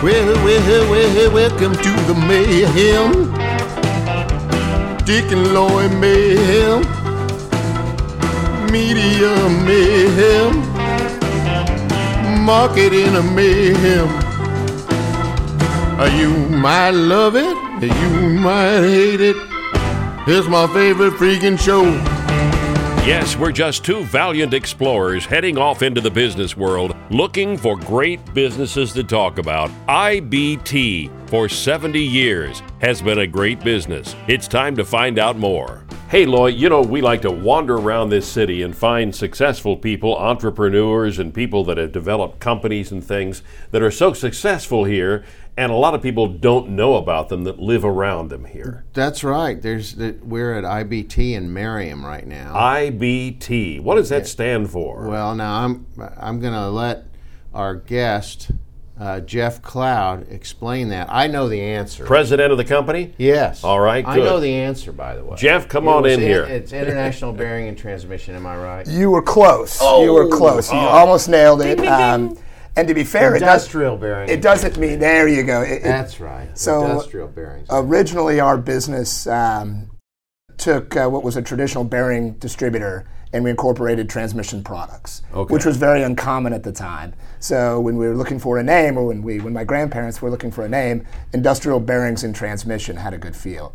Well, well, well, welcome to the mayhem. Dick and Lloyd mayhem. Media mayhem. Marketing a mayhem. You might love it, you might hate it. It's my favorite freaking show. Yes, we're just two valiant explorers heading off into the business world looking for great businesses to talk about. IBT, for 70 years, has been a great business. It's time to find out more. Hey, Lloyd, you know, we like to wander around this city and find successful people, entrepreneurs, and people that have developed companies and things that are so successful here, and a lot of people don't know about them that live around them here. That's right. There's the, we're at IBT in Merriam right now. IBT, what does that stand for? Well, now I'm I'm going to let our guest uh, Jeff Cloud explain that. I know the answer. President of the company? yes. All right, I know the answer, by the way. Jeff, come It on was in here. It's International Bearing and Transmission. Am I right? You were close. you Oh. were close. You almost nailed it. Um, and to be fair, it, does, Industrial bearing. it doesn't mean there you go. It- it- That's right. So, Industrial bearings. originally, our business um, took uh, what was a traditional bearing distributor and we incorporated transmission products, Okay. which was very uncommon at the time. So when we were looking for a name, or when we when my grandparents were looking for a name, industrial bearings and transmission had a good feel.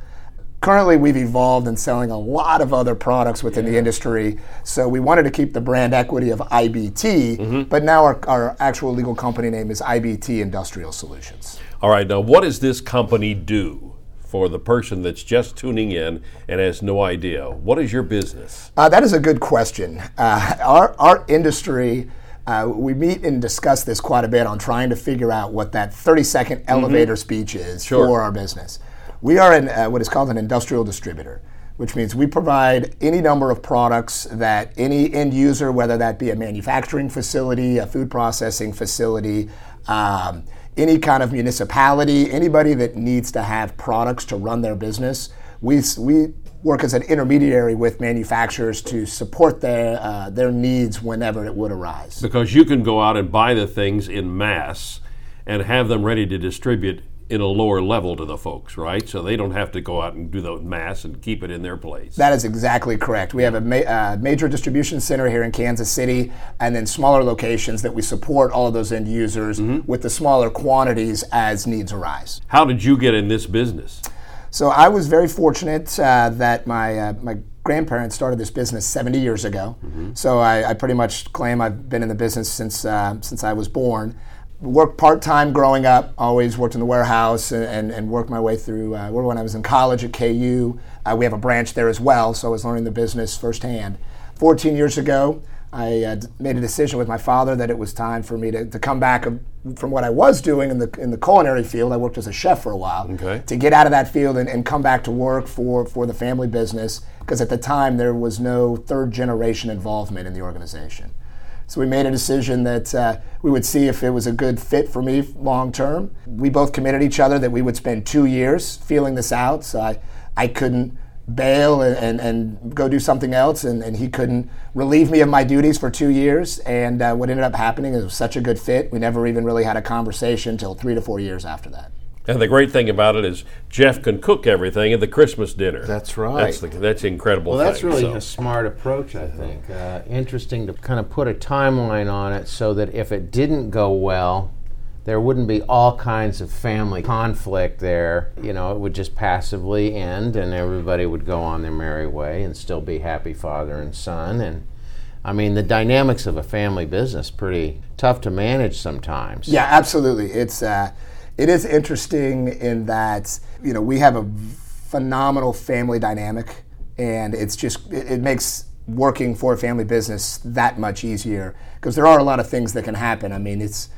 Currently, we've evolved and selling a lot of other products within the industry. So we wanted to keep the brand equity of IBT, mm-hmm. but now our, our actual legal company name is IBT Industrial Solutions. All right, now what does this company do for the person that's just tuning in and has no idea? What is your business? Uh, that is a good question. Uh, our, our industry, uh, we meet and discuss this quite a bit on trying to figure out what that 30 second elevator speech is Sure. for our business. We are in uh, what is called an industrial distributor, which means we provide any number of products that any end user, whether that be a manufacturing facility, a food processing facility, um, any kind of municipality, anybody that needs to have products to run their business, we, we work as an intermediary with manufacturers to support their, uh, their needs whenever it would arise. Because you can go out and buy the things in mass and have them ready to distribute in a lower level to the folks, right? So they don't have to go out and do the mass and keep it in their place. That is exactly correct. We have a ma- uh, major distribution center here in Kansas City, and then smaller locations that we support all of those end users with the smaller quantities as needs arise. How did you get in this business? So I was very fortunate uh, that my uh, my grandparents started this business 70 years ago. So I, I pretty much claim I've been in the business since uh, since I was born. Worked part time growing up. Always worked in the warehouse and, and, and worked my way through. Uh, when I was in college at KU, uh, we have a branch there as well. So I was learning the business firsthand. 14 years ago, I uh, d- made a decision with my father that it was time for me to, to come back from what I was doing in the in the culinary field. I worked as a chef for a while Okay. to get out of that field and, and come back to work for, for the family business because at the time there was no third generation involvement in the organization. So we made a decision that uh, we would see if it was a good fit for me long term. We both committed each other that we would spend two years feeling this out. So I, I couldn't bail and, and, and go do something else, and, and he couldn't relieve me of my duties for two years. And uh, what ended up happening is it was such a good fit. We never even really had a conversation until three to four years after that. And the great thing about it is Jeff can cook everything at the Christmas dinner. That's right. That's the, that's incredible. Well, that's thing, really so. a smart approach, I think. Uh, interesting to kind of put a timeline on it so that if it didn't go well, there wouldn't be all kinds of family conflict there. You know, it would just passively end and everybody would go on their merry way and still be happy father and son. And I mean, the dynamics of a family business pretty tough to manage sometimes. Yeah, absolutely. It's uh, it is interesting in that you know we have a phenomenal family dynamic, and it's just it, it makes working for a family business that much easier because there are a lot of things that can happen. I mean, it's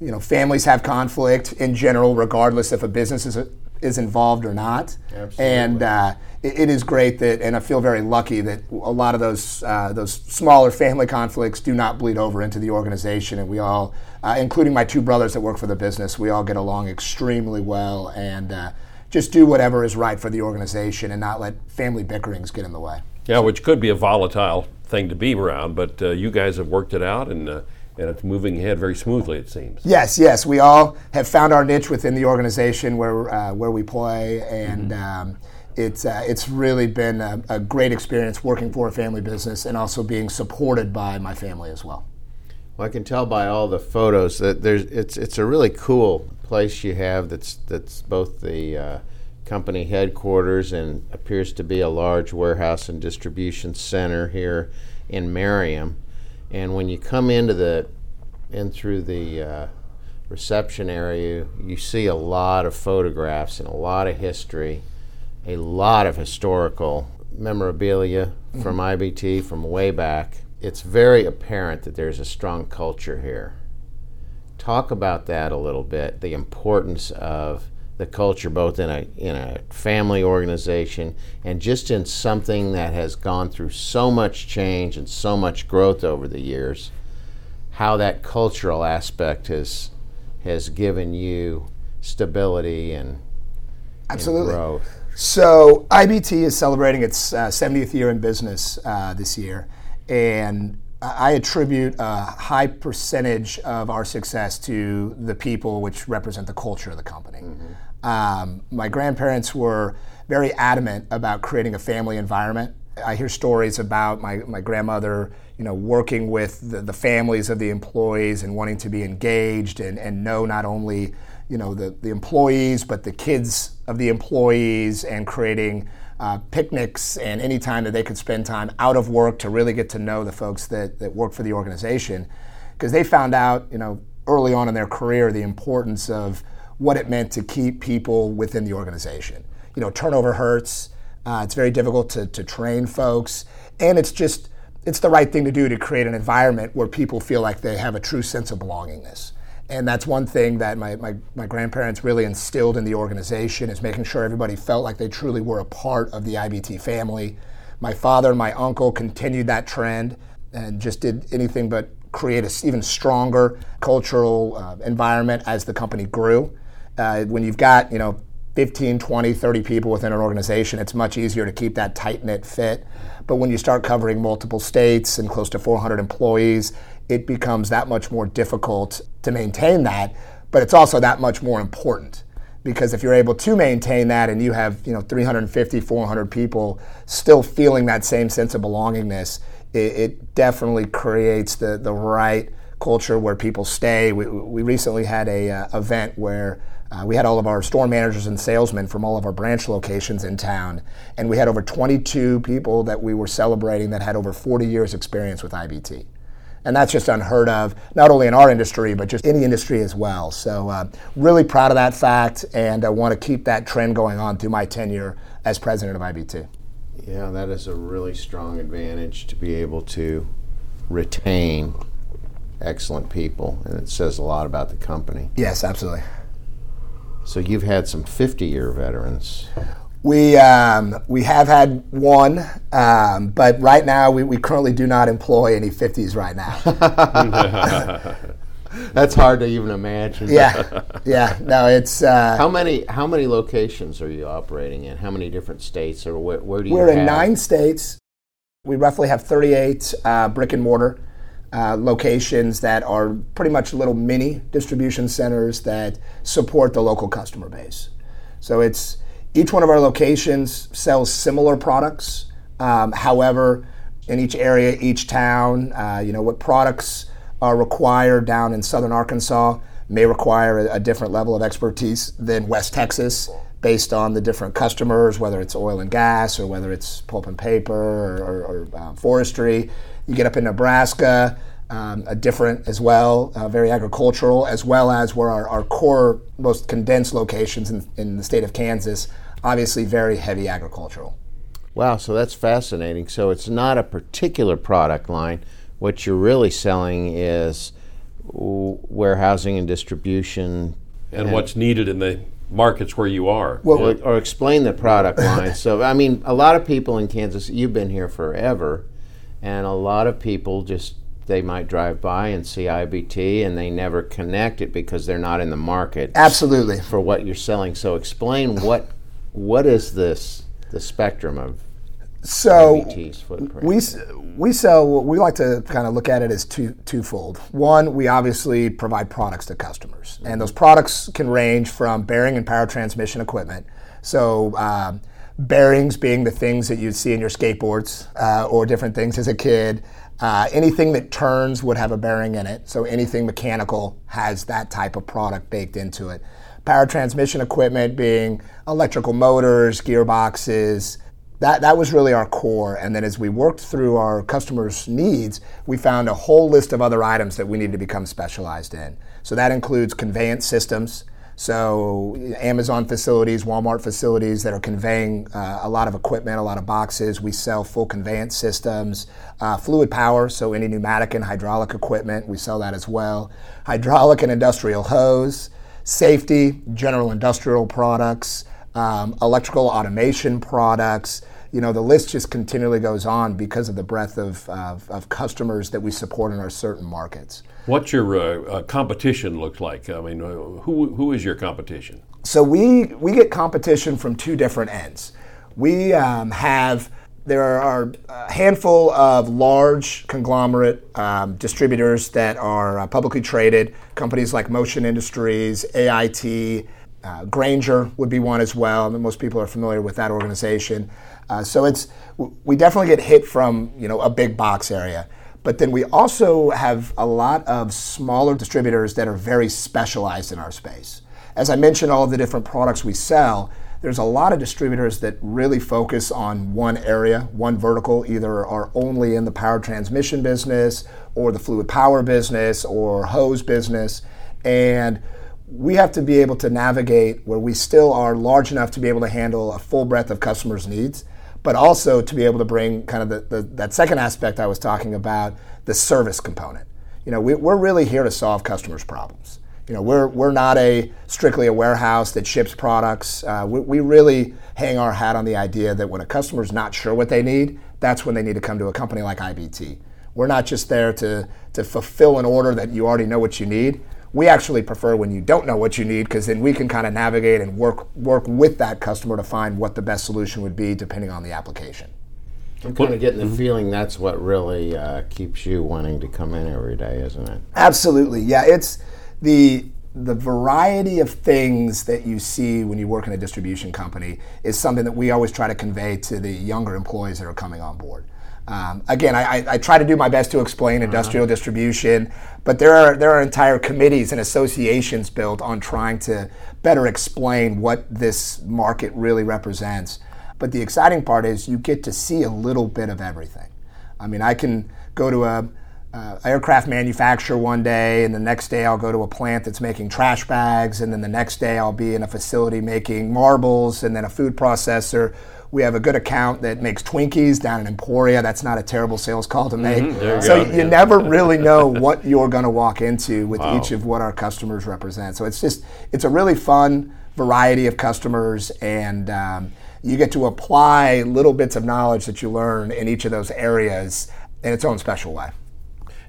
you know families have conflict in general, regardless if a business is is involved or not. Absolutely. And uh, it, it is great that, and I feel very lucky that a lot of those uh, those smaller family conflicts do not bleed over into the organization, and we all, uh, including my two brothers that work for the business, we all get along extremely well, and uh, just do whatever is right for the organization, and not let family bickerings get in the way. Yeah, which could be a volatile thing to be around, but uh, you guys have worked it out and uh, and it's moving ahead very smoothly, it seems. Yes, yes. We all have found our niche within the organization where, uh, where we play, and um, it's, uh, it's really been a, a great experience working for a family business and also being supported by my family as well. Well, I can tell by all the photos that there's it's it's a really cool place you have that's that's both the uh, company headquarters and appears to be a large warehouse and distribution center here in Merriam. And when you come into the in through the uh, reception area, you see a lot of photographs and a lot of history, a lot of historical memorabilia mm-hmm. from IBT from way back it's very apparent that there's a strong culture here. Talk about that a little bit, the importance of the culture both in a in a family organization and just in something that has gone through so much change and so much growth over the years how that cultural aspect has has given you stability and absolutely and growth. So IBT is celebrating its uh, 70th year in business uh, this year, and I attribute a high percentage of our success to the people which represent the culture of the company. Mm-hmm. Um, my grandparents were very adamant about creating a family environment. I hear stories about my, my grandmother, you know, working with the, the families of the employees and wanting to be engaged and, and know not only, you know, the, the employees, but the kids of the employees and creating uh, picnics and any time that they could spend time out of work to really get to know the folks that, that work for the organization. Because they found out, you know, early on in their career the importance of what it meant to keep people within the organization. You know, turnover hurts. Uh, it's very difficult to, to train folks, and it's just it's the right thing to do to create an environment where people feel like they have a true sense of belongingness. And that's one thing that my, my, my, grandparents really instilled in the organization is making sure everybody felt like they truly were a part of the IBT family. My father and my uncle continued that trend and just did anything but create an even stronger cultural uh, environment as the company grew. Uh, when you've got, you know, 15, 20, 30 people within an organization, it's much easier to keep that tight knit fit. But when you start covering multiple states and close to 400 employees, it becomes that much more difficult to maintain that, but it's also that much more important because if you're able to maintain that and you have you know 350 400 people still feeling that same sense of belongingness it, it definitely creates the, the right culture where people stay we, we recently had a uh, event where uh, we had all of our store managers and salesmen from all of our branch locations in town and we had over 22 people that we were celebrating that had over 40 years experience with ibt and that's just unheard of, not only in our industry, but just any industry as well. So, uh, really proud of that fact, and I want to keep that trend going on through my tenure as president of IBT. Yeah, that is a really strong advantage to be able to retain excellent people, and it says a lot about the company. Yes, absolutely. So, you've had some 50 year veterans. We um, we have had one, um, but right now we, we currently do not employ any 50s right now. That's hard to even imagine. Yeah, yeah. No, it's uh, how many how many locations are you operating in? How many different states, or where, where do you? We're have? in nine states. We roughly have 38 uh, brick and mortar uh, locations that are pretty much little mini distribution centers that support the local customer base. So it's each one of our locations sells similar products. Um, however, in each area, each town, uh, you know, what products are required down in southern Arkansas may require a, a, different level of expertise than West Texas based on the different customers, whether it's oil and gas or whether it's pulp and paper or, or, or uh, forestry. You get up in Nebraska, um, a different as well, uh, very agricultural, as well as where our, our core, most condensed locations in, in the state of Kansas, obviously very heavy agricultural. Wow, so that's fascinating. So it's not a particular product line. What you're really selling is warehousing and distribution. And, and what's needed in the markets where you are. Well, or, or explain the product line. so, I mean, a lot of people in Kansas, you've been here forever, and a lot of people just they might drive by and see IBT and they never connect it because they're not in the market. Absolutely. For what you're selling. So explain what what is this the spectrum of So we we sell. We like to kind of look at it as two twofold. One, we obviously provide products to customers, and those products can range from bearing and power transmission equipment. So. Um, bearings being the things that you'd see in your skateboards uh, or different things as a kid. Uh, anything that turns would have a bearing in it. So anything mechanical has that type of product baked into it. Power transmission equipment being electrical motors, gearboxes, that, that was really our core. And then as we worked through our customers' needs, we found a whole list of other items that we needed to become specialized in. So that includes conveyance systems. So Amazon facilities, Walmart facilities that are conveying uh, a lot of equipment, a lot of boxes. We sell full conveyance systems, uh, fluid power, so any pneumatic and hydraulic equipment, we sell that as well. Hydraulic and industrial hose, safety, general industrial products, um, electrical automation products. You know, the list just continually goes on because of the breadth of, of, of customers that we support in our certain markets. What's your uh, uh, competition look like? I mean, uh, who, who is your competition? So we we get competition from two different ends. We um, have there are a handful of large conglomerate um, distributors that are uh, publicly traded. Companies like Motion Industries, AIT, uh, Grainger would be one as well. I mean, most people are familiar with that organization. Uh, so it's we definitely get hit from you know a big box area. But then we also have a lot of smaller distributors that are very specialized in our space. As I mentioned, all of the different products we sell, there's a lot of distributors that really focus on one area, one vertical, either are only in the power transmission business or the fluid power business or hose business. And we have to be able to navigate where we still are large enough to be able to handle a full breadth of customers' needs, but also to be able to bring kind of the, the, that second aspect I was talking about, the service component. You know, we, we're really here to solve customers' problems. You know, we're, we're not a strictly a warehouse that ships products. Uh, we, we really hang our hat on the idea that when a customer's not sure what they need, that's when they need to come to a company like IBT. We're not just there to, to fulfill an order that you already know what you need. We actually prefer when you don't know what you need because then we can kind of navigate and work work with that customer to find what the best solution would be depending on the application. I'm kind of getting the feeling that's what really uh, keeps you wanting to come in every day, isn't it? Absolutely, yeah. It's the the variety of things that you see when you work in a distribution company is something that we always try to convey to the younger employees that are coming on board. Um, again, I, I, try to do my best to explain industrial uh-huh. distribution, but there are there are entire committees and associations built on trying to better explain what this market really represents. But the exciting part is you get to see a little bit of everything. I mean, I can go to a uh, aircraft manufacturer one day, and the next day I'll go to a plant that's making trash bags, and then the next day I'll be in a facility making marbles, and then a food processor we have a good account that makes Twinkies down in Emporia. That's not a terrible sales call to make. Mm-hmm. So you, you never really know what you're going to walk into with wow. each of what our customers represent. So it's just it's a really fun variety of customers, and um, you get to apply little bits of knowledge that you learn in each of those areas in its own special way.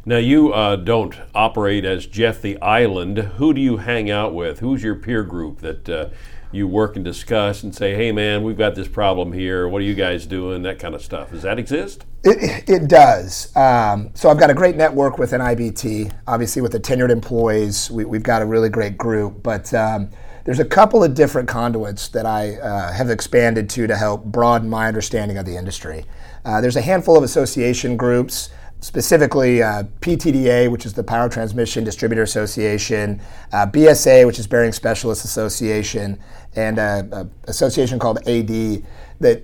Now, you uh, don't operate as Jeff the Island. Who do you hang out with? Who's your peer group that uh, you work and discuss and say, hey man, we've got this problem here. What are you guys doing? That kind of stuff. Does that exist? It, it does. Um, so I've got a great network within IBT. Obviously, with the tenured employees, we, have got a really great group. But um, there's a couple of different conduits that I uh, have expanded to to help broaden my understanding of the industry. Uh, there's a handful of association groups specifically uh, PTDA, which is the Power Transmission Distributor Association, uh, BSA, which is Bearing Specialists Association, and an association called AD that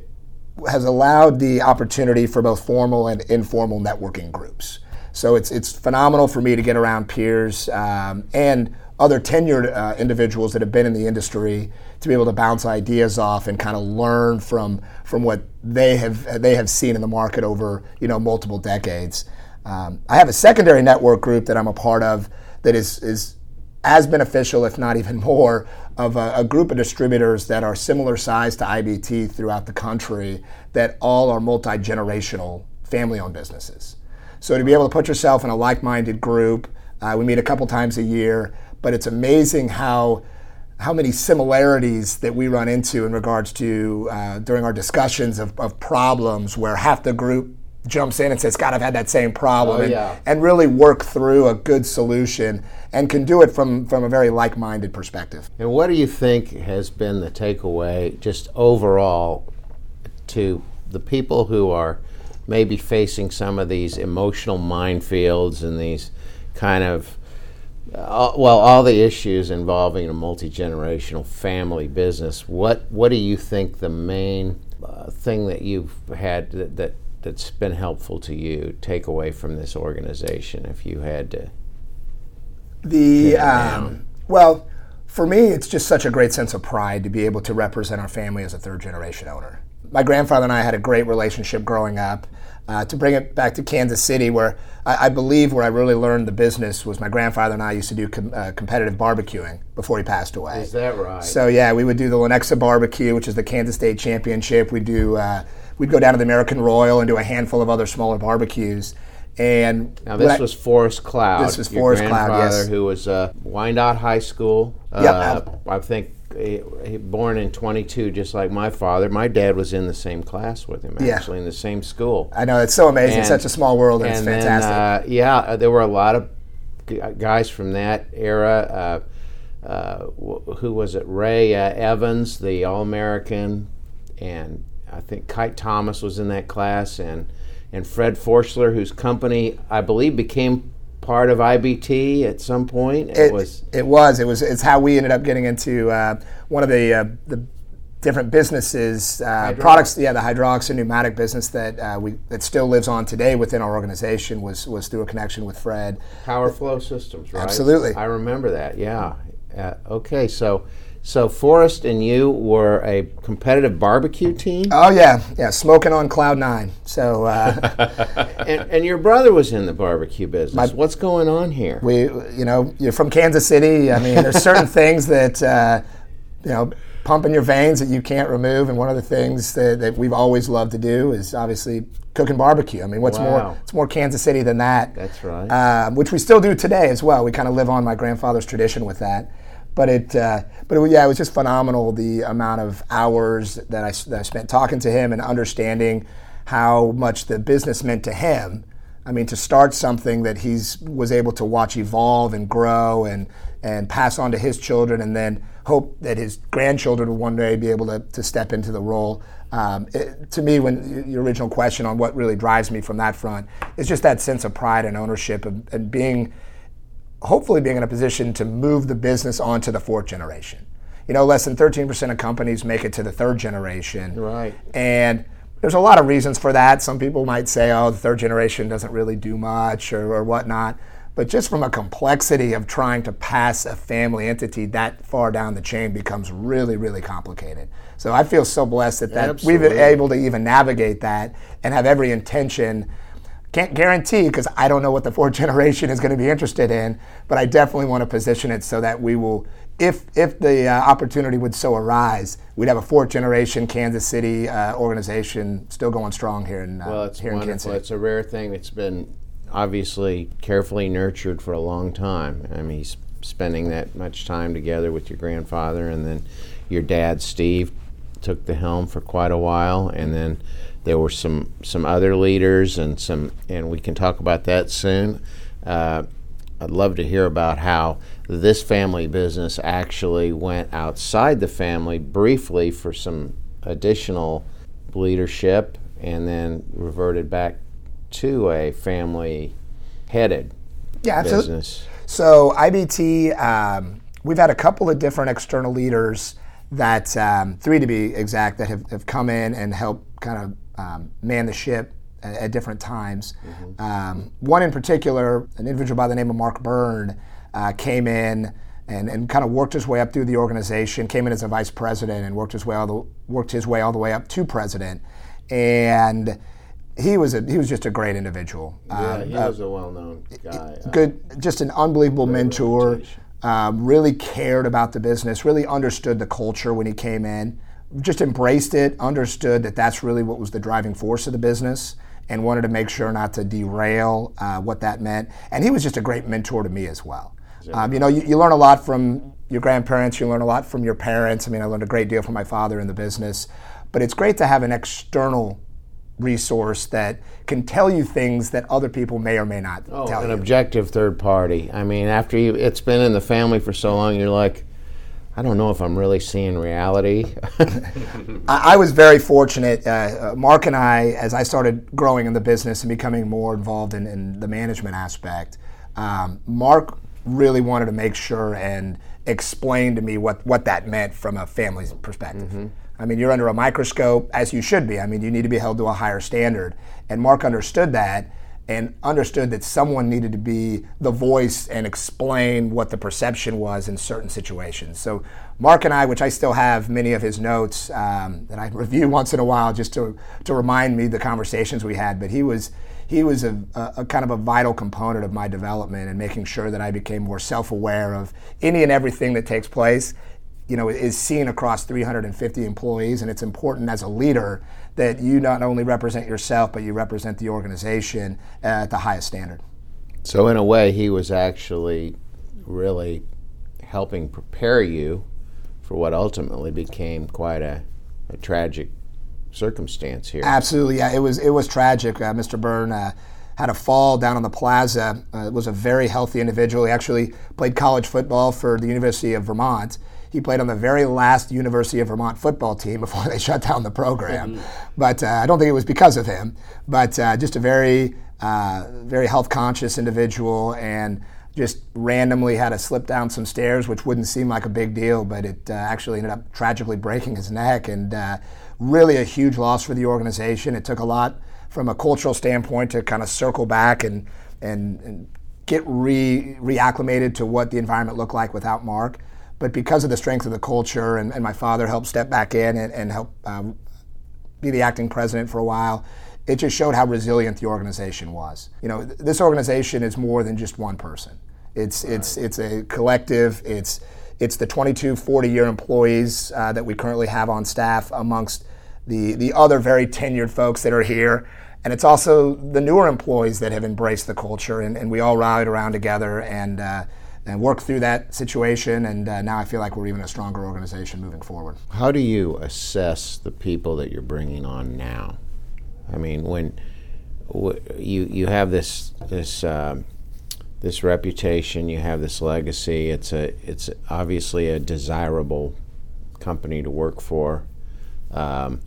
has allowed the opportunity for both formal and informal networking groups. So it's it's phenomenal for me to get around peers um, and other tenured uh, individuals that have been in the industry to be able to bounce ideas off and kind of learn from from what they have they have seen in the market over you know multiple decades. Um, I have a secondary network group that I'm a part of that is is as beneficial, if not even more, of a, a, group of distributors that are similar size to IBT throughout the country that all are multi generational family owned businesses. So to be able to put yourself in a like minded group, uh, we meet a couple times a year, but it's amazing how how many similarities that we run into in regards to uh, during our discussions of, of problems where half the group jumps in and says, God, I've had that same problem, Oh, and, yeah. and really work through a good solution and can do it from, from a very like minded perspective. And what do you think has been the takeaway, just overall, to the people who are maybe facing some of these emotional minefields and these kind of, uh, well, all the issues involving a multi generational family business? What What do you think the main uh, thing that you've had that, that that's been helpful to you take away from this organization? If you had to, The um, well, for me, it's just such a great sense of pride to be able to represent our family as a third generation owner. My grandfather and I had a great relationship growing up. Uh, to bring it back to Kansas City, where I, I believe where I really learned the business was my grandfather and I used to do com- uh, competitive barbecuing before he passed away. is that right? So yeah, we would do the Lenexa Barbecue, which is the Kansas State Championship. We do. Uh, we'd go down to the American Royal and do a handful of other smaller barbecues. And Now this I- was Forrest Cloud. This was your Forrest Cloud, yes. Who was uh, Wyandotte High School. Yep. Uh, I think he, he born in 22, just like my father. My dad was in the same class with him, Yeah. actually in the same school. I know it's so amazing. And- such a small world, and, it's and then, fantastic. uh, yeah, uh, there were a lot of guys from that era. Uh, uh, who was it? Ray uh, Evans, the All-American, and I think Kite Thomas was in that class, and and Fred Forschler, whose company I believe became part of IBT at some point. It, it was It was. It was. It's how we ended up getting into uh, one of the uh, the different businesses, uh, products. Yeah, the hydraulics and pneumatic business that uh, we that still lives on today within our organization was was through a connection with Fred. Power Flow Systems, right? Absolutely. I remember that. Yeah. Uh, okay, so so Forrest and you were a competitive barbecue team. Oh yeah, yeah, smoking on cloud nine. So uh, and, and your brother was in the barbecue business. What's going on here? we, you know, you're from Kansas City. I mean, there's certain things that uh, you know pump in your veins that you can't remove. And one of the things that, that we've always loved to do is obviously cooking barbecue. I mean, what's Wow. more, it's more Kansas City than that. That's right. um, which we still do today as well. We kind of live on my grandfather's tradition with that. But it, uh, but it, yeah, it was just phenomenal the amount of hours that I, that I spent talking to him and understanding how much the business meant to him. I mean, to start something that he's was able to watch evolve and grow and and pass on to his children, and then hope that his grandchildren will one day be able to, to step into the role. Um, it, to me, when your original question on what really drives me from that front is just that sense of pride and ownership and, and being hopefully being in a position to move the business onto the fourth generation. You know, less than 13% of companies make it to the third generation. Right. And there's a lot of reasons for that. Some people might say, oh, the third generation doesn't really do much or, or whatnot. But just from a complexity of trying to pass a family entity that far down the chain becomes really, really complicated. So I feel so blessed that, that we've been able to even navigate that and have every intention can't guarantee because I don't know what the fourth generation is going to be interested in, but I definitely want to position it so that we will, if if the uh, opportunity would so arise, we'd have a fourth generation Kansas City uh, organization still going strong here in uh, well, it's here in Kansas wonderful. City. It's a rare thing It's been obviously carefully nurtured for a long time. I mean, he's spending that much time together with your grandfather, and then your dad, Steve, took the helm for quite a while, and then there were some some other leaders and some, and we can talk about that soon. Uh, I'd love to hear about how this family business actually went outside the family briefly for some additional leadership and then reverted back to a family headed Yeah, business. So IBT, um, we've had a couple of different external leaders that, um, three to be exact, that have, have come in and helped kind of um, man the ship at, at different times. Um, one in particular, an individual by the name of Mark Byrne, uh, came in and, and kind of worked his way up through the organization. Came in as a vice president and worked his way all the worked his way all the way up to president. And he was a he was just a great individual. Yeah, Um, he was a well known guy. Uh, good, just an unbelievable mentor. Um, really cared about the business. Really understood the culture when he came in. Just embraced it. Understood that that's really what was the driving force of the business, and wanted to make sure not to derail uh, what that meant. And he was just a great mentor to me as well. Um, you know, you, you learn a lot from your grandparents, you learn a lot from your parents. I mean, I learned a great deal from my father in the business. But it's great to have an external resource that can tell you things that other people may or may not Oh, tell an you. objective third party. I mean, after you, it's been in the family for so long, you're like, I don't know if I'm really seeing reality. I, I was very fortunate. Uh, uh, Mark and I, as I started growing in the business and becoming more involved in, in the management aspect, um, Mark really wanted to make sure and explain to me what, what that meant from a family's perspective. I mean, you're under a microscope, as you should be. I mean, you need to be held to a higher standard. And Mark understood that and understood that someone needed to be the voice and explain what the perception was in certain situations. So, Mark and I, which I still have many of his notes um, that I review once in a while just to, to remind me the conversations we had, but he was he was a, a, a kind of a vital component of my development and making sure that I became more self-aware of any and everything that takes place you know, is seen across 350 employees, and it's important as a leader that you not only represent yourself, but you represent the organization at the highest standard. so, in a way, he was actually really helping prepare you for what ultimately became quite a, a tragic circumstance here. Absolutely, yeah. It was it was tragic. Uh, Mr. Byrne uh, had a fall down on the plaza. Uh, was a very healthy individual. He actually played college football for the University of Vermont. He played on the very last University of Vermont football team before they shut down the program. But uh, I don't think it was because of him. But uh, just a very uh, very health conscious individual and just randomly had to slip down some stairs, which wouldn't seem like a big deal, but it uh, actually ended up tragically breaking his neck, and uh, really a huge loss for the organization. It took a lot from a cultural standpoint to kind of circle back and and, and get re reacclimated to what the environment looked like without Mark. But because of the strength of the culture, and, and my father helped step back in and, and help um, be the acting president for a while. It just showed how resilient the organization was. You know, th- this organization is more than just one person. It's it's it's a collective. It's it's the 22, 40 year employees uh, that we currently have on staff amongst the the other very tenured folks that are here. And it's also the newer employees that have embraced the culture, and, and we all rallied around together and uh, and work through that situation. And uh, now I feel like we're even a stronger organization moving forward. How do you assess the people that you're bringing on now? I mean, when you you have this this um, this reputation, you have this legacy. It's a it's obviously a desirable company to work for. Um,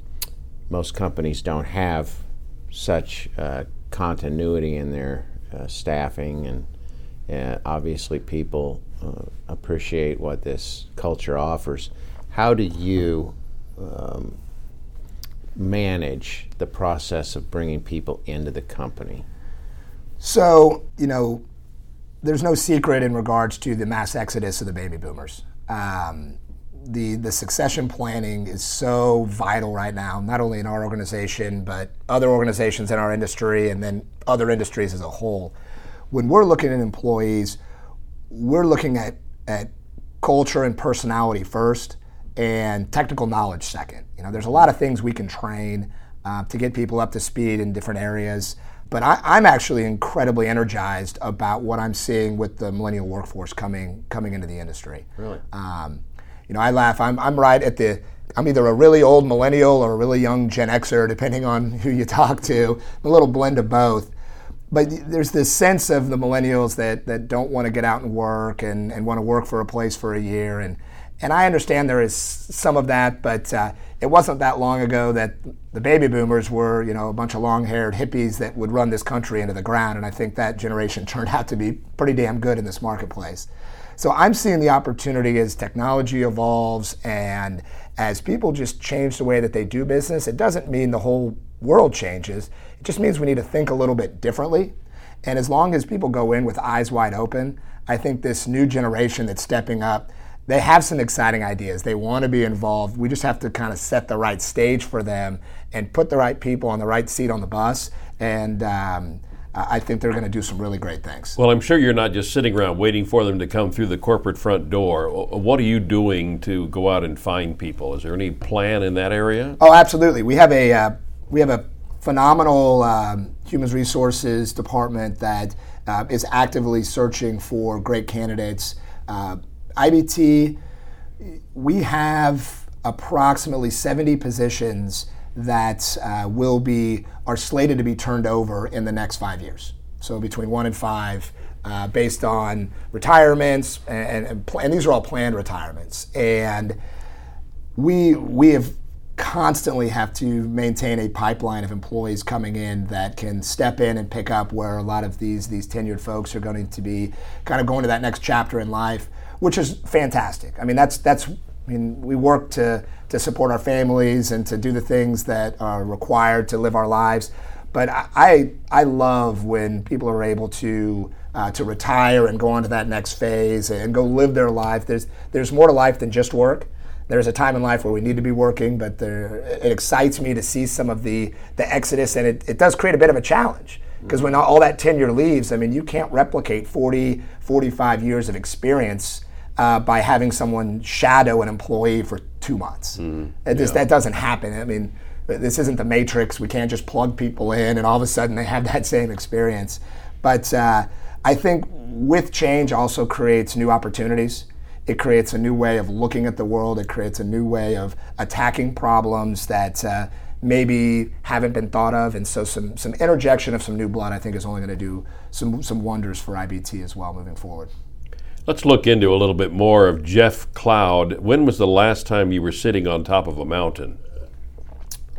most companies don't have such uh, continuity in their uh, staffing, and uh, obviously people uh, appreciate what this culture offers. How do you um, manage the process of bringing people into the company? So, you know, there's no secret in regards to the mass exodus of the baby boomers. Um, the, the succession planning is so vital right now, not only in our organization, but other organizations in our industry and then other industries as a whole. When we're looking at employees, we're looking at, at culture and personality first and technical knowledge second. You know, there's a lot of things we can train uh, to get people up to speed in different areas. But I, I'm actually incredibly energized about what I'm seeing with the millennial workforce coming coming into the industry. Really? Um, you know, I laugh. I'm, I'm right at the. I'm either a really old millennial or a really young Gen Xer, depending on who you talk to. I'm a little blend of both. But there's this sense of the millennials that, that don't want to get out and work and, and want to work for a place for a year. And, and I understand there is some of that, but uh, it wasn't that long ago that the baby boomers were, you know, a bunch of long-haired hippies that would run this country into the ground. And I think that generation turned out to be pretty damn good in this marketplace. So I'm seeing the opportunity as technology evolves and as people just change the way that they do business. It doesn't mean the whole world changes. It just means we need to think a little bit differently. And as long as people go in with eyes wide open, I think this new generation that's stepping up, they have some exciting ideas. They want to be involved. We just have to kind of set the right stage for them and put the right people on the right seat on the bus. And um, I think they're going to do some really great things. Well, I'm sure you're not just sitting around waiting for them to come through the corporate front door. What are you doing to go out and find people? Is there any plan in that area? Oh, absolutely. We have a uh, we have a phenomenal um, human resources department that uh, is actively searching for great candidates. Uh, IBT, we have approximately 70 positions that uh, will be are slated to be turned over in the next five years. So between one and five, uh, based on retirements, and, and, and, these are all planned retirements. And we we have constantly have to maintain a pipeline of employees coming in that can step in and pick up where a lot of these these tenured folks are going to be kind of going to that next chapter in life, which is fantastic. I mean, that's that's I mean, we work to to support our families and to do the things that are required to live our lives. But I I love when people are able to uh, to retire and go on to that next phase and go live their life. There's there's more to life than just work. There's a time in life where we need to be working, but there, it excites me to see some of the the exodus, and it, it does create a bit of a challenge because when all that tenure leaves, I mean, you can't replicate 40, 45 years of experience uh, by having someone shadow an employee for two months. Mm, it just. That doesn't happen. I mean, this isn't the Matrix. We can't just plug people in and all of a sudden they have that same experience. But uh, I think with change also creates new opportunities. It creates a new way of looking at the world. It creates a new way of attacking problems that uh, maybe haven't been thought of. And so some, some interjection of some new blood, I think, is only going to do some, some wonders for IBT as well moving forward. Let's look into a little bit more of Jeff Cloud. When was the last time you were sitting on top of a mountain?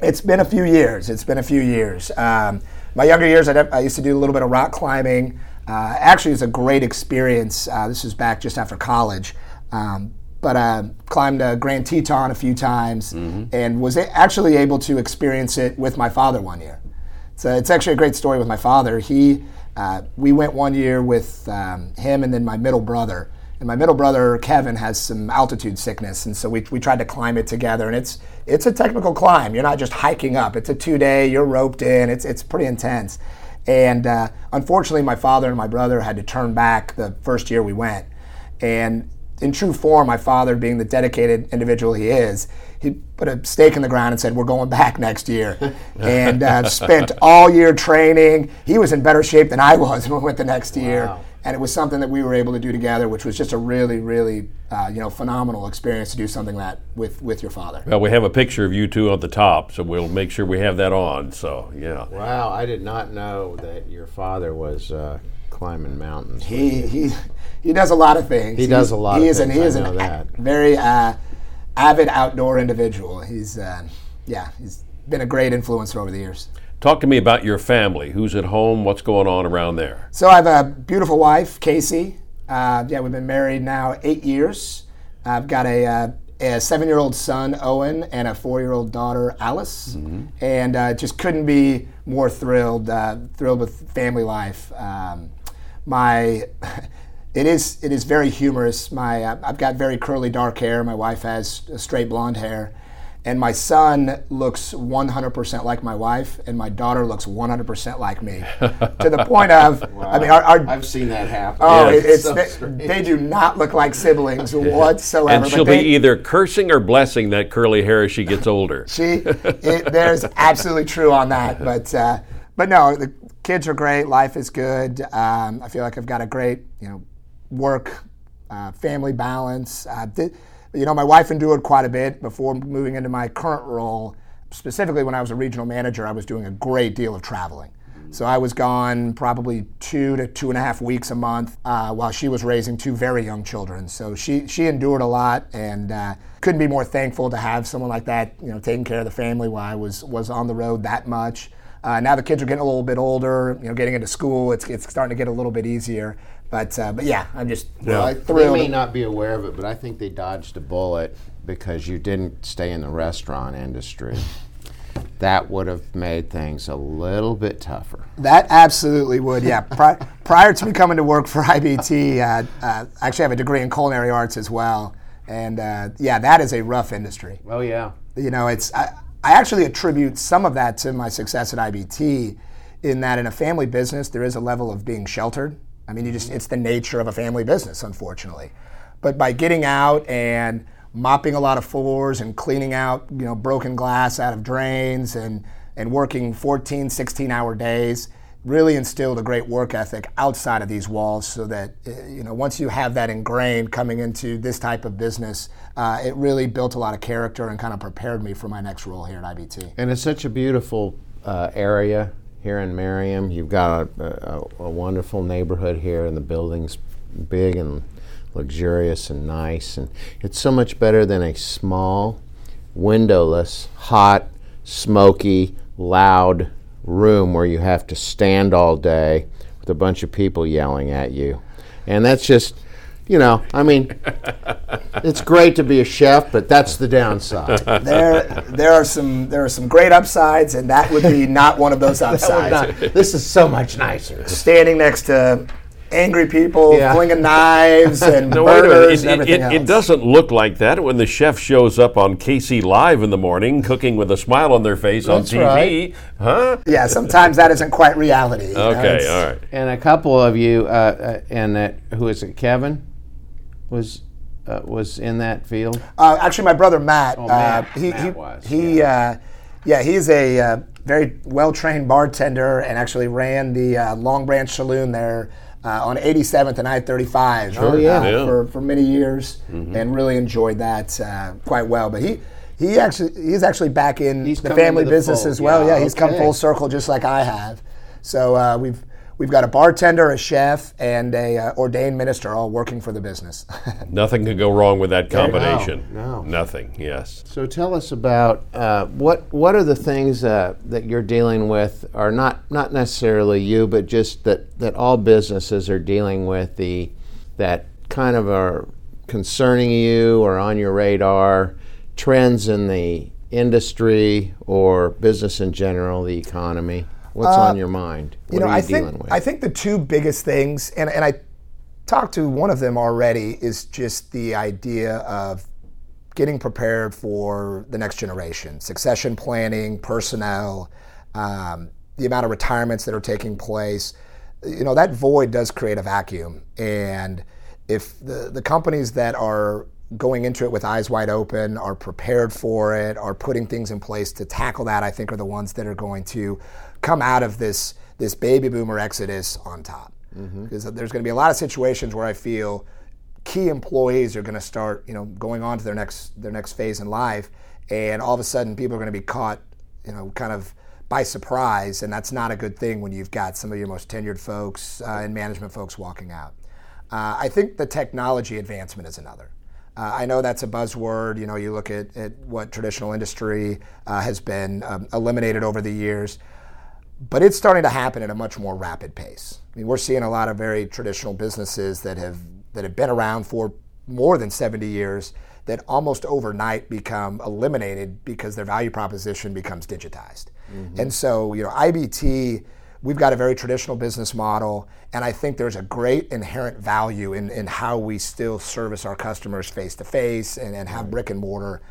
It's been a few years. It's been a few years. Um, my younger years, I, I, used to do a little bit of rock climbing. Uh, actually, it's a great experience. Uh, this was back just after college. Um, but I climbed a Grand Teton a few times mm-hmm. and was actually able to experience it with my father one year. So it's actually a great story with my father. He uh, we went one year with um, him and then my middle brother. And my middle brother Kevin has some altitude sickness, and so we, we tried to climb it together. And it's it's a technical climb. You're not just hiking up. It's a two day. You're roped in. It's it's pretty intense. And uh, unfortunately, my father and my brother had to turn back the first year we went. And in true form, my father, being the dedicated individual he is, he put a stake in the ground and said, "We're going back next year," and uh, spent all year training. He was in better shape than I was when we went the next wow. year, and it was something that we were able to do together, which was just a really, really, uh, you know, phenomenal experience to do something like that with with your father. Well, we have a picture of you two on the top, so we'll make sure we have that on. So, yeah. Wow, I did not know that your father was uh, climbing mountains. He he he does a lot of things. He does a lot. He is an he is an that. very uh, avid outdoor individual. He's uh, yeah, he's been a great influencer over the years. Talk to me about your family. Who's at home? What's going on around there? So I have a beautiful wife, Casey. Uh, yeah, we've been married now eight years. I've got a, uh, a seven-year-old son, Owen, and a four-year-old daughter, Alice, mm-hmm. and uh, just couldn't be more thrilled. Uh, thrilled with family life. Um, my it is it is very humorous. My uh, I've got very curly dark hair. My wife has straight blonde hair, and my son looks 100% like my wife, and my daughter looks 100% like me. to the point of, wow. I mean, our, our, I've seen that happen. Oh, yeah, it's, it's so they, they, do not look like siblings whatsoever. And she'll they, be either cursing or blessing that curly hair as she gets older. she, it, there's absolutely true on that, but. Uh, but no, the kids are great. Life is good. Um, I feel like I've got a great, you know, work, uh, family balance. Uh, you know, my wife endured quite a bit before moving into my current role. Specifically, when I was a regional manager, I was doing a great deal of traveling. So I was gone probably two to two and a half weeks a month uh, while she was raising two very young children. So she she endured a lot and uh, couldn't be more thankful to have someone like that, you know, taking care of the family while I was was on the road that much. Uh, now the kids are getting a little bit older, you know, getting into school. It's, it's starting to get a little bit easier. But uh, but yeah, I'm just well, I, They may not be aware of it, but I think they dodged a bullet because you didn't stay in the restaurant industry. that would have made things a little bit tougher. That absolutely would, yeah. Pri- prior to me coming to work for IBT, uh, uh, I actually have a degree in culinary arts as well. And uh, yeah, that is a rough industry. Oh, yeah. You know, it's. I, I actually attribute some of that to my success at IBT in that in a family business, there is a level of being sheltered. I mean, you just, it's the nature of a family business, unfortunately. But by getting out and mopping a lot of floors and cleaning out, you know, broken glass out of drains and, and working 14, 16 hour days, really instilled a great work ethic outside of these walls so that uh, you know once you have that ingrained coming into this type of business uh, it really built a lot of character and kind of prepared me for my next role here at ibt and it's such a beautiful uh, area here in Merriam. You've got a, a, a, wonderful neighborhood here, and the building's big and luxurious and nice. And it's so much better than a small, windowless, hot, smoky, loud room where you have to stand all day with a bunch of people yelling at you. And that's just you know, I mean, it's great to be a chef, but that's the downside. There, there are some there are some great upsides, and that would be not one of those upsides. Not, this is so much nicer. Standing next to angry people yeah. flinging knives and no, burgers it, and everything it, else. It doesn't look like that when the chef shows up on KC Live in the morning, cooking with a smile on their face That's on TV, right. huh? Yeah, sometimes that isn't quite reality. Okay, know, all right. And a couple of you, uh, uh, and uh, who is it, Kevin? Was uh, was in that field? Uh, actually, my brother Matt. Oh, Matt. Uh, he Matt he, was, he yeah. Uh, yeah, he's a uh, very well trained bartender and actually ran the uh, Long Branch Saloon there. on 87th and I-35 oh, yeah. yeah. For, for many years mm-hmm. and really enjoyed that quite well. But he he actually he's actually back in he's the family the business full, as well. Yeah, yeah he's okay. come full circle just like I have. So we've We've got a bartender, a chef, and a uh, ordained minister all working for the business. Nothing could go wrong with that combination. No, no. Nothing. Yes. So tell us about uh, what what are the things uh, that you're dealing with, are not not necessarily you, but just that that all businesses are dealing with the that kind of are concerning you or on your radar trends in the industry or business in general, the economy. What's uh, on your mind? What you know, you I think with? I think the two biggest things, and, and I talked to one of them already, is just the idea of getting prepared for the next generation, succession planning, personnel, um, the amount of retirements that are taking place. You know, that void does create a vacuum, and if the the companies that are going into it with eyes wide open, are prepared for it, are putting things in place to tackle that, I think are the ones that are going to come out of this this baby boomer exodus on top. Mm-hmm. Because there's going to be a lot of situations where I feel key employees are going to start, you know, going on to their next their next phase in life, and all of a sudden people are going to be caught, you know, kind of by surprise, and that's not a good thing when you've got some of your most tenured folks uh, and management folks walking out. Uh, I think the technology advancement is another. Uh, I know that's a buzzword. You know, you look at, at what traditional industry uh, has been um, eliminated over the years but it's starting to happen at a much more rapid pace. I mean, we're seeing a lot of very traditional businesses that have that have been around for more than 70 years that almost overnight become eliminated because their value proposition becomes digitized. Mm-hmm. And so, you know, IBT, we've got a very traditional business model, and I think there's a great inherent value in, in how we still service our customers face to face and have brick and mortar.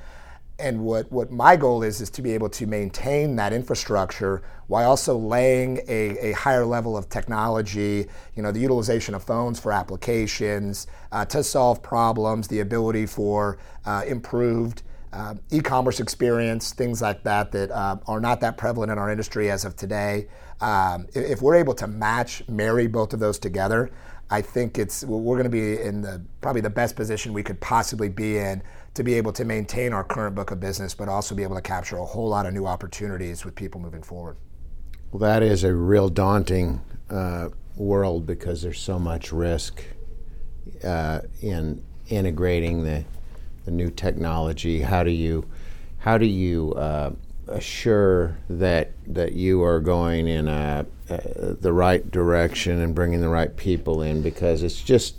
And what, what my goal is is to be able to maintain that infrastructure while also laying a, a higher level of technology you know the utilization of phones for applications uh, to solve problems the ability for uh, improved uh, e-commerce experience things like that that uh, are not that prevalent in our industry as of today um, if we're able to match marry both of those together I think it's we're going to be in the probably the best position we could possibly be in to be able to maintain our current book of business, but also be able to capture a whole lot of new opportunities with people moving forward. Well, that is a real daunting uh, world because there's so much risk uh, in integrating the the new technology. How do you how do you uh, assure that that you are going in a, the right direction and bringing the right people in? Because it's just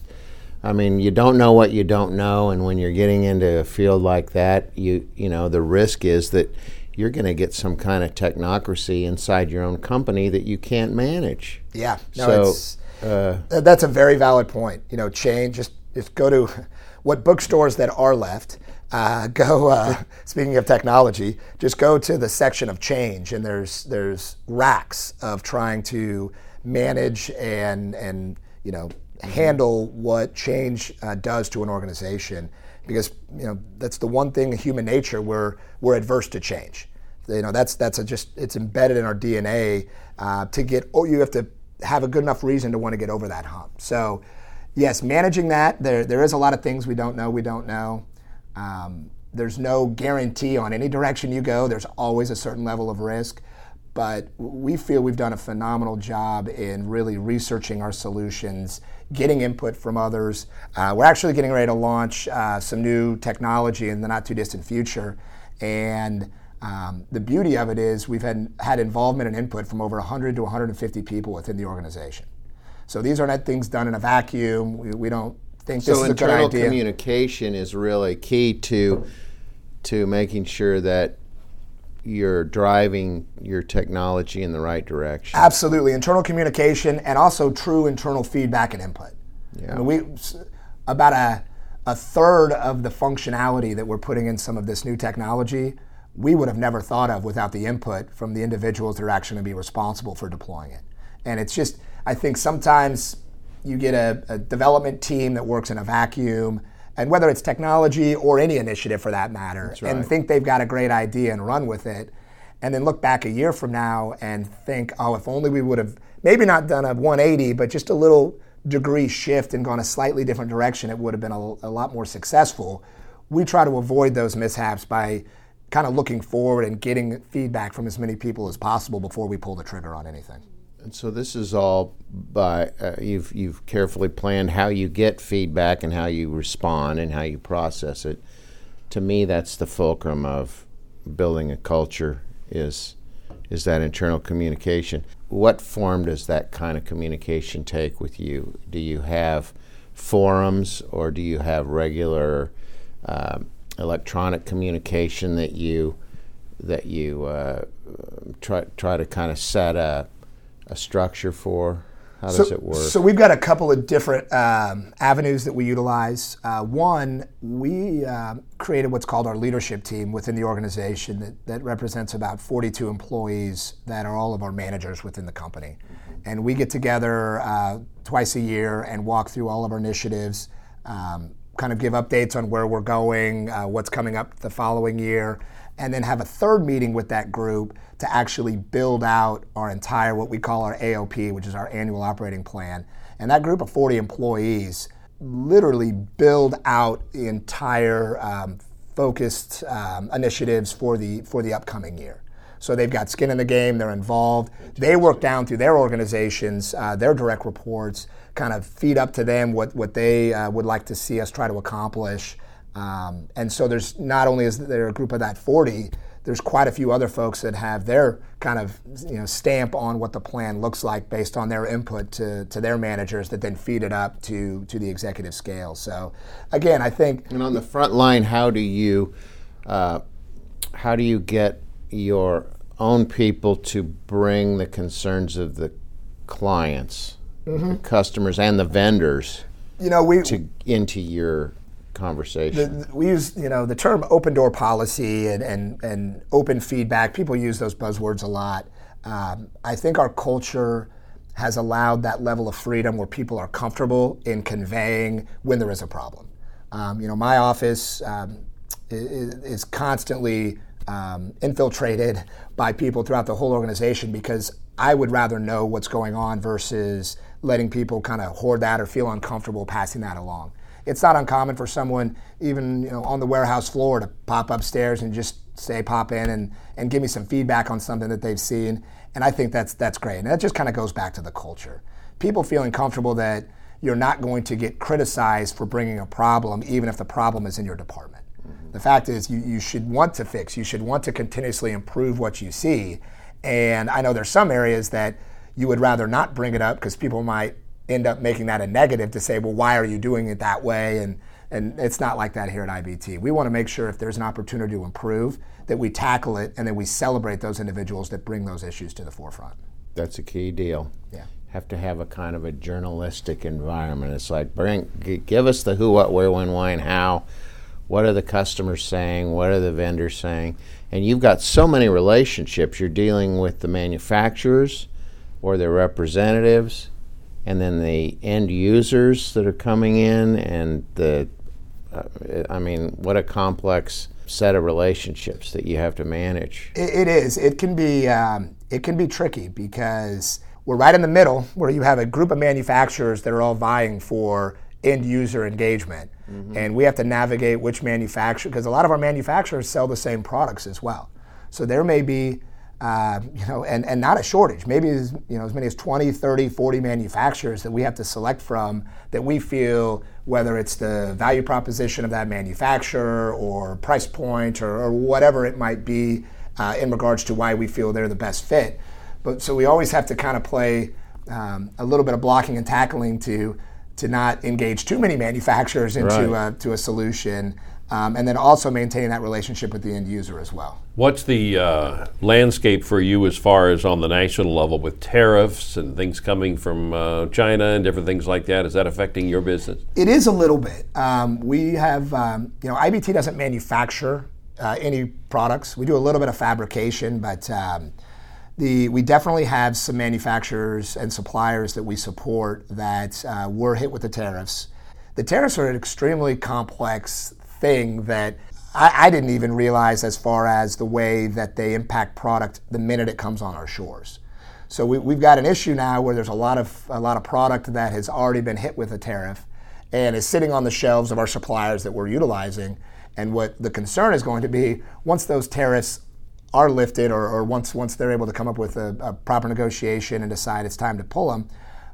I mean, you don't know what you don't know, and when you're getting into a field like that, you you know the risk is that you're going to get some kind of technocracy inside your own company that you can't manage. Yeah, no, so uh, that's a very valid point. You know, change. Just just go to what bookstores that are left. Uh, go. Uh, speaking of technology, just go to the section of change, and there's there's racks of trying to manage and and you know handle what change uh, does to an organization because you know that's the one thing in human nature we're we're adverse to change You know, that's that's a just it's embedded in our DNA uh, to get. Oh, you have to have a good enough reason to want to get over that hump. So, yes, managing that. There there is a lot of things we don't know. We don't know. Um, there's no guarantee on any direction you go. There's always a certain level of risk. But we feel we've done a phenomenal job in really researching our solutions, getting input from others. Uh, we're actually getting ready to launch uh, some new technology in the not too distant future. And um, the beauty of it is we've had, had involvement and input from over 100 to 150 people within the organization. So these are not things done in a vacuum. We, we don't think so this is a good internal idea. communication is really key to to making sure that you're driving your technology in the right direction. Absolutely, internal communication and also true internal feedback and input. Yeah. I mean, we about a a third of the functionality that we're putting in some of this new technology, we would have never thought of without the input from the individuals that are actually going to be responsible for deploying it. And it's just, I think sometimes you get a, a development team that works in a vacuum and whether it's technology or any initiative for that matter, right. and think they've got a great idea and run with it, and then look back a year from now and think, oh, if only we would have maybe not done a 180, but just a little degree shift and gone a slightly different direction, it would have been a, a lot more successful. We try to avoid those mishaps by kind of looking forward and getting feedback from as many people as possible before we pull the trigger on anything. And so this is all by uh, you've you've carefully planned how you get feedback and how you respond and how you process it. To me, that's the fulcrum of building a culture is is that internal communication. What form does that kind of communication take with you? Do you have forums or do you have regular um, electronic communication that you that you uh, try try to kind of set a a structure for? How so, does it work? So we've got a couple of different um, avenues that we utilize. Uh, one, we uh, created what's called our leadership team within the organization that, that represents about 42 employees that are all of our managers within the company. And we get together uh, twice a year and walk through all of our initiatives, um, kind of give updates on where we're going, uh, what's coming up the following year, and then have a third meeting with that group to actually build out our entire what we call our AOP, which is our annual operating plan. And that group of 40 employees literally build out the entire um, focused um, initiatives for the for the upcoming year. So they've got skin in the game. They're involved. They work down through their organizations, uh, their direct reports, kind of feed up to them what what they uh, would like to see us try to accomplish. Um, and so there's not only is there a group of that 40, there's quite a few other folks that have their kind of you know stamp on what the plan looks like based on their input to, to their managers that then feed it up to to the executive scale. So again, I think and on the front line, how do you uh, how do you get your own people to bring the concerns of the clients, mm-hmm. the customers, and the vendors, you know, we to into your conversation. The, we use you know the term open door policy and, and, and open feedback. People use those buzzwords a lot. Um, I think our culture has allowed that level of freedom where people are comfortable in conveying when there is a problem. Um, you know, my office um, is, is, constantly um, infiltrated by people throughout the whole organization because I would rather know what's going on versus letting people kind of hoard that or feel uncomfortable passing that along it's not uncommon for someone even you know on the warehouse floor to pop upstairs and just say pop in and, and give me some feedback on something that they've seen. And i think that's that's great. And that just kind of goes back to the culture. People feeling comfortable that you're not going to get criticized for bringing a problem even if the problem is in your department. Mm-hmm. the fact is you, you should want to fix you should want to continuously improve what you see. And i know there's some areas that you would rather not bring it up because people might end up making that a negative to say, well, why are you doing it that way? And and it's not like that here at IBT. We want to make sure if there's an opportunity to improve, that we tackle it and then we celebrate those individuals that bring those issues to the forefront. That's a key deal. Yeah. Have to have a kind of a journalistic environment. It's like bring give us the who, what, where, when, why, and how. What are the customers saying? What are the vendors saying? And you've got so many relationships. You're dealing with the manufacturers or their representatives and then the end users that are coming in and the uh, I mean, what a complex set of relationships that you have to manage. it, it is. It can be. Um, it can be tricky because we're right in the middle where you have a group of manufacturers that are all vying for end user engagement. Mm-hmm. And we have to navigate which manufacturer, because a lot of our manufacturers sell the same products as well. So there may be, uh, you know, and, and not a shortage, maybe as, you know, as many as 20, 30, 40 manufacturers that we have to select from that we feel, whether it's the value proposition of that manufacturer or price point or, or whatever it might be uh, in regards to why we feel they're the best fit. But so we always have to kind of play um, a little bit of blocking and tackling to to not engage too many manufacturers into right. uh, to a solution, um, and then also maintaining that relationship with the end user as well. What's the uh, landscape for you as far as on the national level with tariffs and things coming from uh, China and different things like that? Is that affecting your business? It is a little bit. Um, we have, um, you know, IBT doesn't manufacture uh, any products. We do a little bit of fabrication, but um, the, we definitely have some manufacturers and suppliers that we support that uh, were hit with the tariffs. The tariffs are an extremely complex thing that I, I, didn't even realize as far as the way that they impact product the minute it comes on our shores. So we, have got an issue now where there's a lot of a lot of product that has already been hit with a tariff and is sitting on the shelves of our suppliers that we're utilizing. And what the concern is going to be once those tariffs are lifted or, or once, once they're able to come up with a, a, proper negotiation and decide it's time to pull them,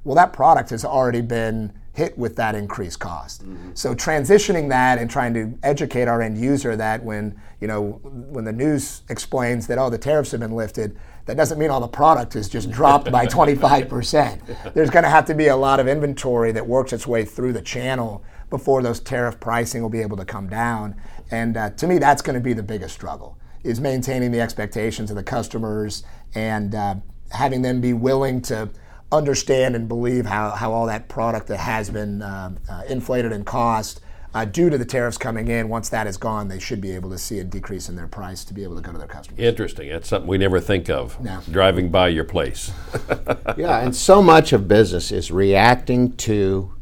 well, that product has already been hit with that increased cost. Mm-hmm. So transitioning that and trying to educate our end user that when, you know, when the news explains that, oh, the tariffs have been lifted, that doesn't mean all the product is just dropped by 25%. There's going to have to be a lot of inventory that works its way through the channel before those tariff pricing will be able to come down. And uh, to me, that's going to be the biggest struggle is maintaining the expectations of the customers and uh, having them be willing to understand and believe how, how all that product that has been uh, uh, inflated in cost uh, due to the tariffs coming in, once that is gone, they should be able to see a decrease in their price to be able to go to their customers. Interesting. That's something we never think of. No. Driving by your place. yeah, and so much of business is reacting to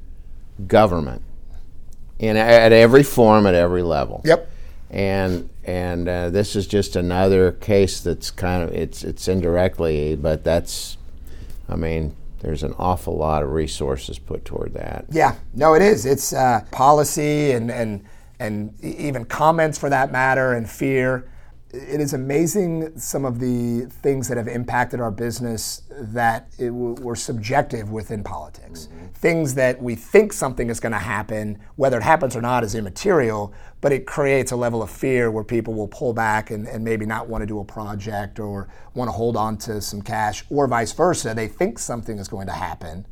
government in at every form, at every level. Yep and and uh, this is just another case that's kind of it's it's indirectly, but that's, I mean, there's an awful lot of resources put toward that. Yeah, no, it is. It's uh, policy and and and even comments for that matter and fear it is amazing some of the things that have impacted our business that w- were subjective within politics. Mm-hmm. Things that we think something is going to happen, whether it happens or not, is immaterial, but it creates a level of fear where people will pull back and, and maybe not want to do a project or want to hold on to some cash, or vice versa. They think something is going to happen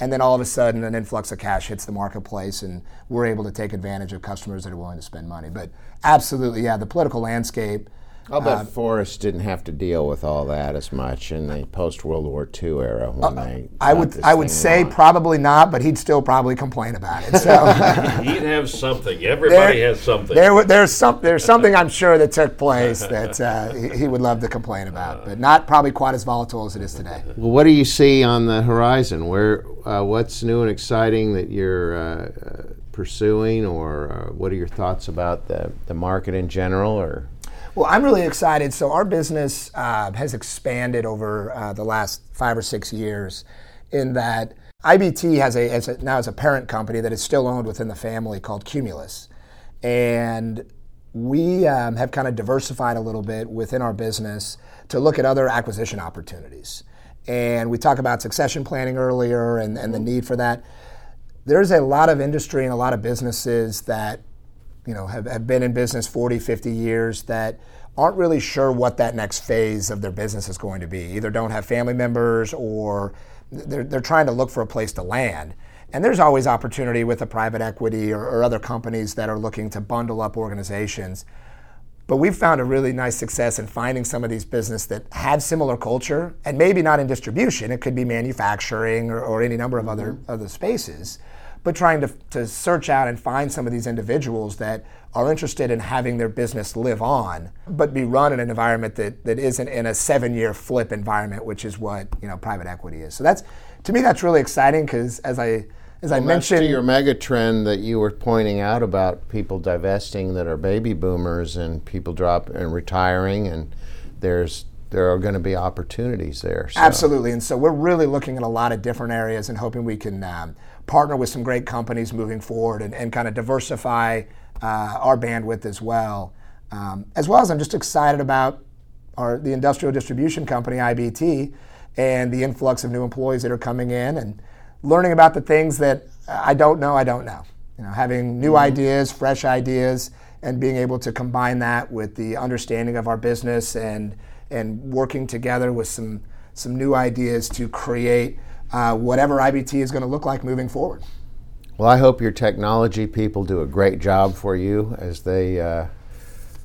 and then all of a sudden an influx of cash hits the marketplace and we're able to take advantage of customers that are willing to spend money. But absolutely yeah the political landscape I'll bet uh, Forrest didn't have to deal with all that as much in the post World War II era when uh, they. I would I would say along. probably not, but he'd still probably complain about it. So he'd have something. Everybody there, has something. There, there's some there's something I'm sure that took place that uh, he, he, would love to complain about, but not probably quite as volatile as it is today. Well, what do you see on the horizon? Where uh, what's new and exciting that you're uh, pursuing, or uh, what are your thoughts about the the market in general, or well, I'm really excited. So our business uh, has expanded over uh, the last five or six years, in that IBT has a, has a now has a parent company that is still owned within the family called Cumulus, and we um, have kind of diversified a little bit within our business to look at other acquisition opportunities. And we talked about succession planning earlier and, and the need for that. There's a lot of industry and a lot of businesses that you know, have, have been in business 40, 50 years that aren't really sure what that next phase of their business is going to be. Either don't have family members or they're, they're trying to look for a place to land. And there's always opportunity with a private equity or, or other companies that are looking to bundle up organizations. But we've found a really nice success in finding some of these businesses that have similar culture and maybe not in distribution. It could be manufacturing or, or any number of other, mm-hmm. other spaces but trying to, to search out and find some of these individuals that are interested in having their business live on, but be run in an environment that, that isn't in a seven year flip environment, which is what you know private equity is. So that's to me that's really exciting because as I as I mentioned, to your mega trend that you were pointing out about people divesting that are baby boomers and people drop and retiring, and there's there are going to be opportunities there. So. Absolutely, and so we're really looking at a lot of different areas and hoping we can um, partner with some great companies moving forward and, and kind of diversify uh, our bandwidth as well. Um, as well as I'm just excited about our the industrial distribution company IBT and the influx of new employees that are coming in and learning about the things that I don't know, I don't know. You know, having new mm-hmm. ideas, fresh ideas, and being able to combine that with the understanding of our business and and working together with some some new ideas to create uh, whatever IBT is going to look like moving forward. Well, I hope your technology people do a great job for you as they uh,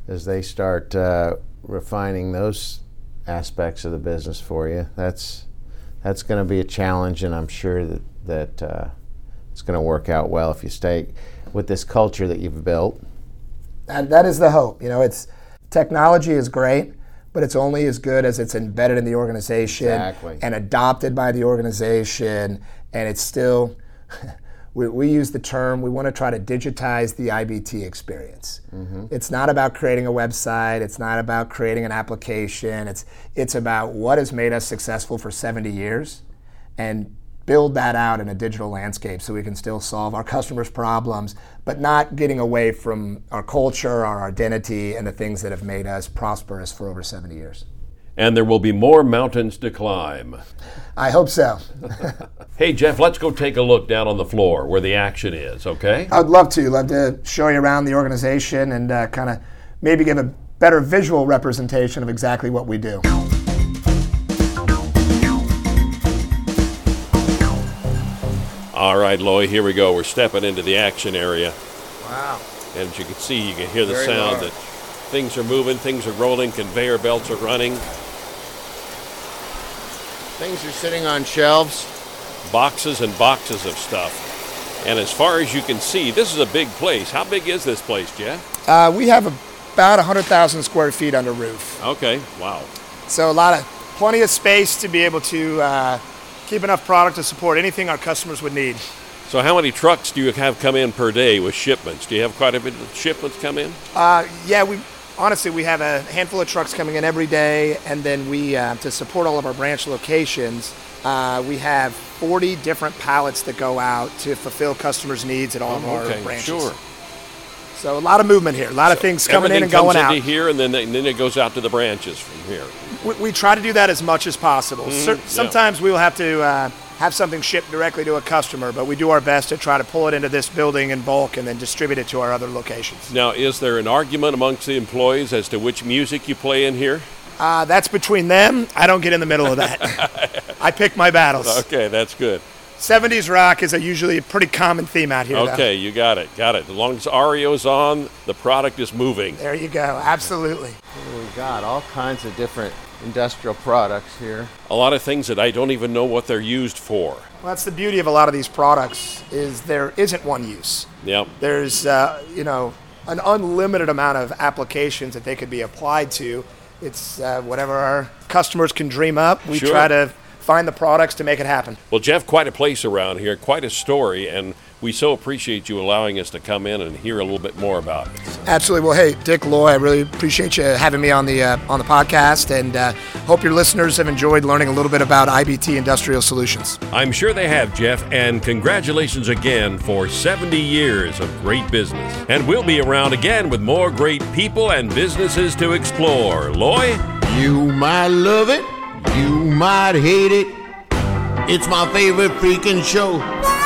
as they start uh, refining those aspects of the business for you. That's that's going to be a challenge, and I'm sure that that uh, it's going to work out well if you stay with this culture that you've built. And that is the hope. You know, it's technology is great, but it's only as good as it's embedded in the organization exactly. and adopted by the organization, and it's still. we, we, use the term we want to try to digitize the IBT experience. Mm-hmm. It's not about creating a website, it's not about creating an application, it's, it's about what has made us successful for 70 years and build that out in a digital landscape so we can still solve our customers' problems, but not getting away from our culture, our identity, and the things that have made us prosperous for over 70 years and there will be more mountains to climb. I hope so. hey, Jeff, let's go take a look down on the floor where the action is, okay? I'd love to. Love to show you around the organization and uh, kind of maybe give a better visual representation of exactly what we do. All right, Loy, here we go. We're stepping into the action area. Wow. And as you can see, you can hear the Very sound large. that things are moving, things are rolling, conveyor belts are running. Things are sitting on shelves. Boxes and boxes of stuff. And as far as you can see, this is a big place. How big is this place, Jeff? Uh, we have about 100,000 square feet under roof. Okay, wow. So a lot of, plenty of space to be able to uh, keep enough product to support anything our customers would need. So how many trucks do you have come in per day with shipments? Do you have quite a bit of shipments come in? Uh, yeah, we honestly, we have a handful of trucks coming in every day, and then we, uh, to support all of our branch locations, uh, we have 40 different pallets that go out to fulfill customers' needs at all of our branches. Sure. So a lot of movement here, a lot so of things coming in and going out. here, and then and then it goes out to the branches from here. We, we try to do that as much as possible. Mm-hmm. Sometimes yeah. we will have to uh, have something shipped directly to a customer, but we do our best to try to pull it into this building in bulk and then distribute it to our other locations. Now, is there an argument amongst the employees as to which music you play in here? Uh, that's between them. I don't get in the middle of that. I pick my battles. Okay, that's good. 70s rock is a usually a pretty common theme out here. Okay, though. you got it. Got it. As long as REO's on, the product is moving. There you go. Absolutely. we got all kinds of different industrial products here. A lot of things that I don't even know what they're used for. Well, that's the beauty of a lot of these products is there isn't one use. Yep. There's uh, you know an unlimited amount of applications that they could be applied to. It's uh, whatever our customers can dream up. We sure. try to find the products to make it happen. Well, Jeff, quite a place around here, quite a story, and we so appreciate you allowing us to come in and hear a little bit more about it. Absolutely. Well, hey, Dick Loy, I really appreciate you having me on the uh, on the podcast, and uh, hope your listeners have enjoyed learning a little bit about IBT Industrial Solutions. I'm sure they have, Jeff, and congratulations again for 70 years of great business. And we'll be around again with more great people and businesses to explore. Loy, you might love it, you might hate it. It's my favorite freaking show.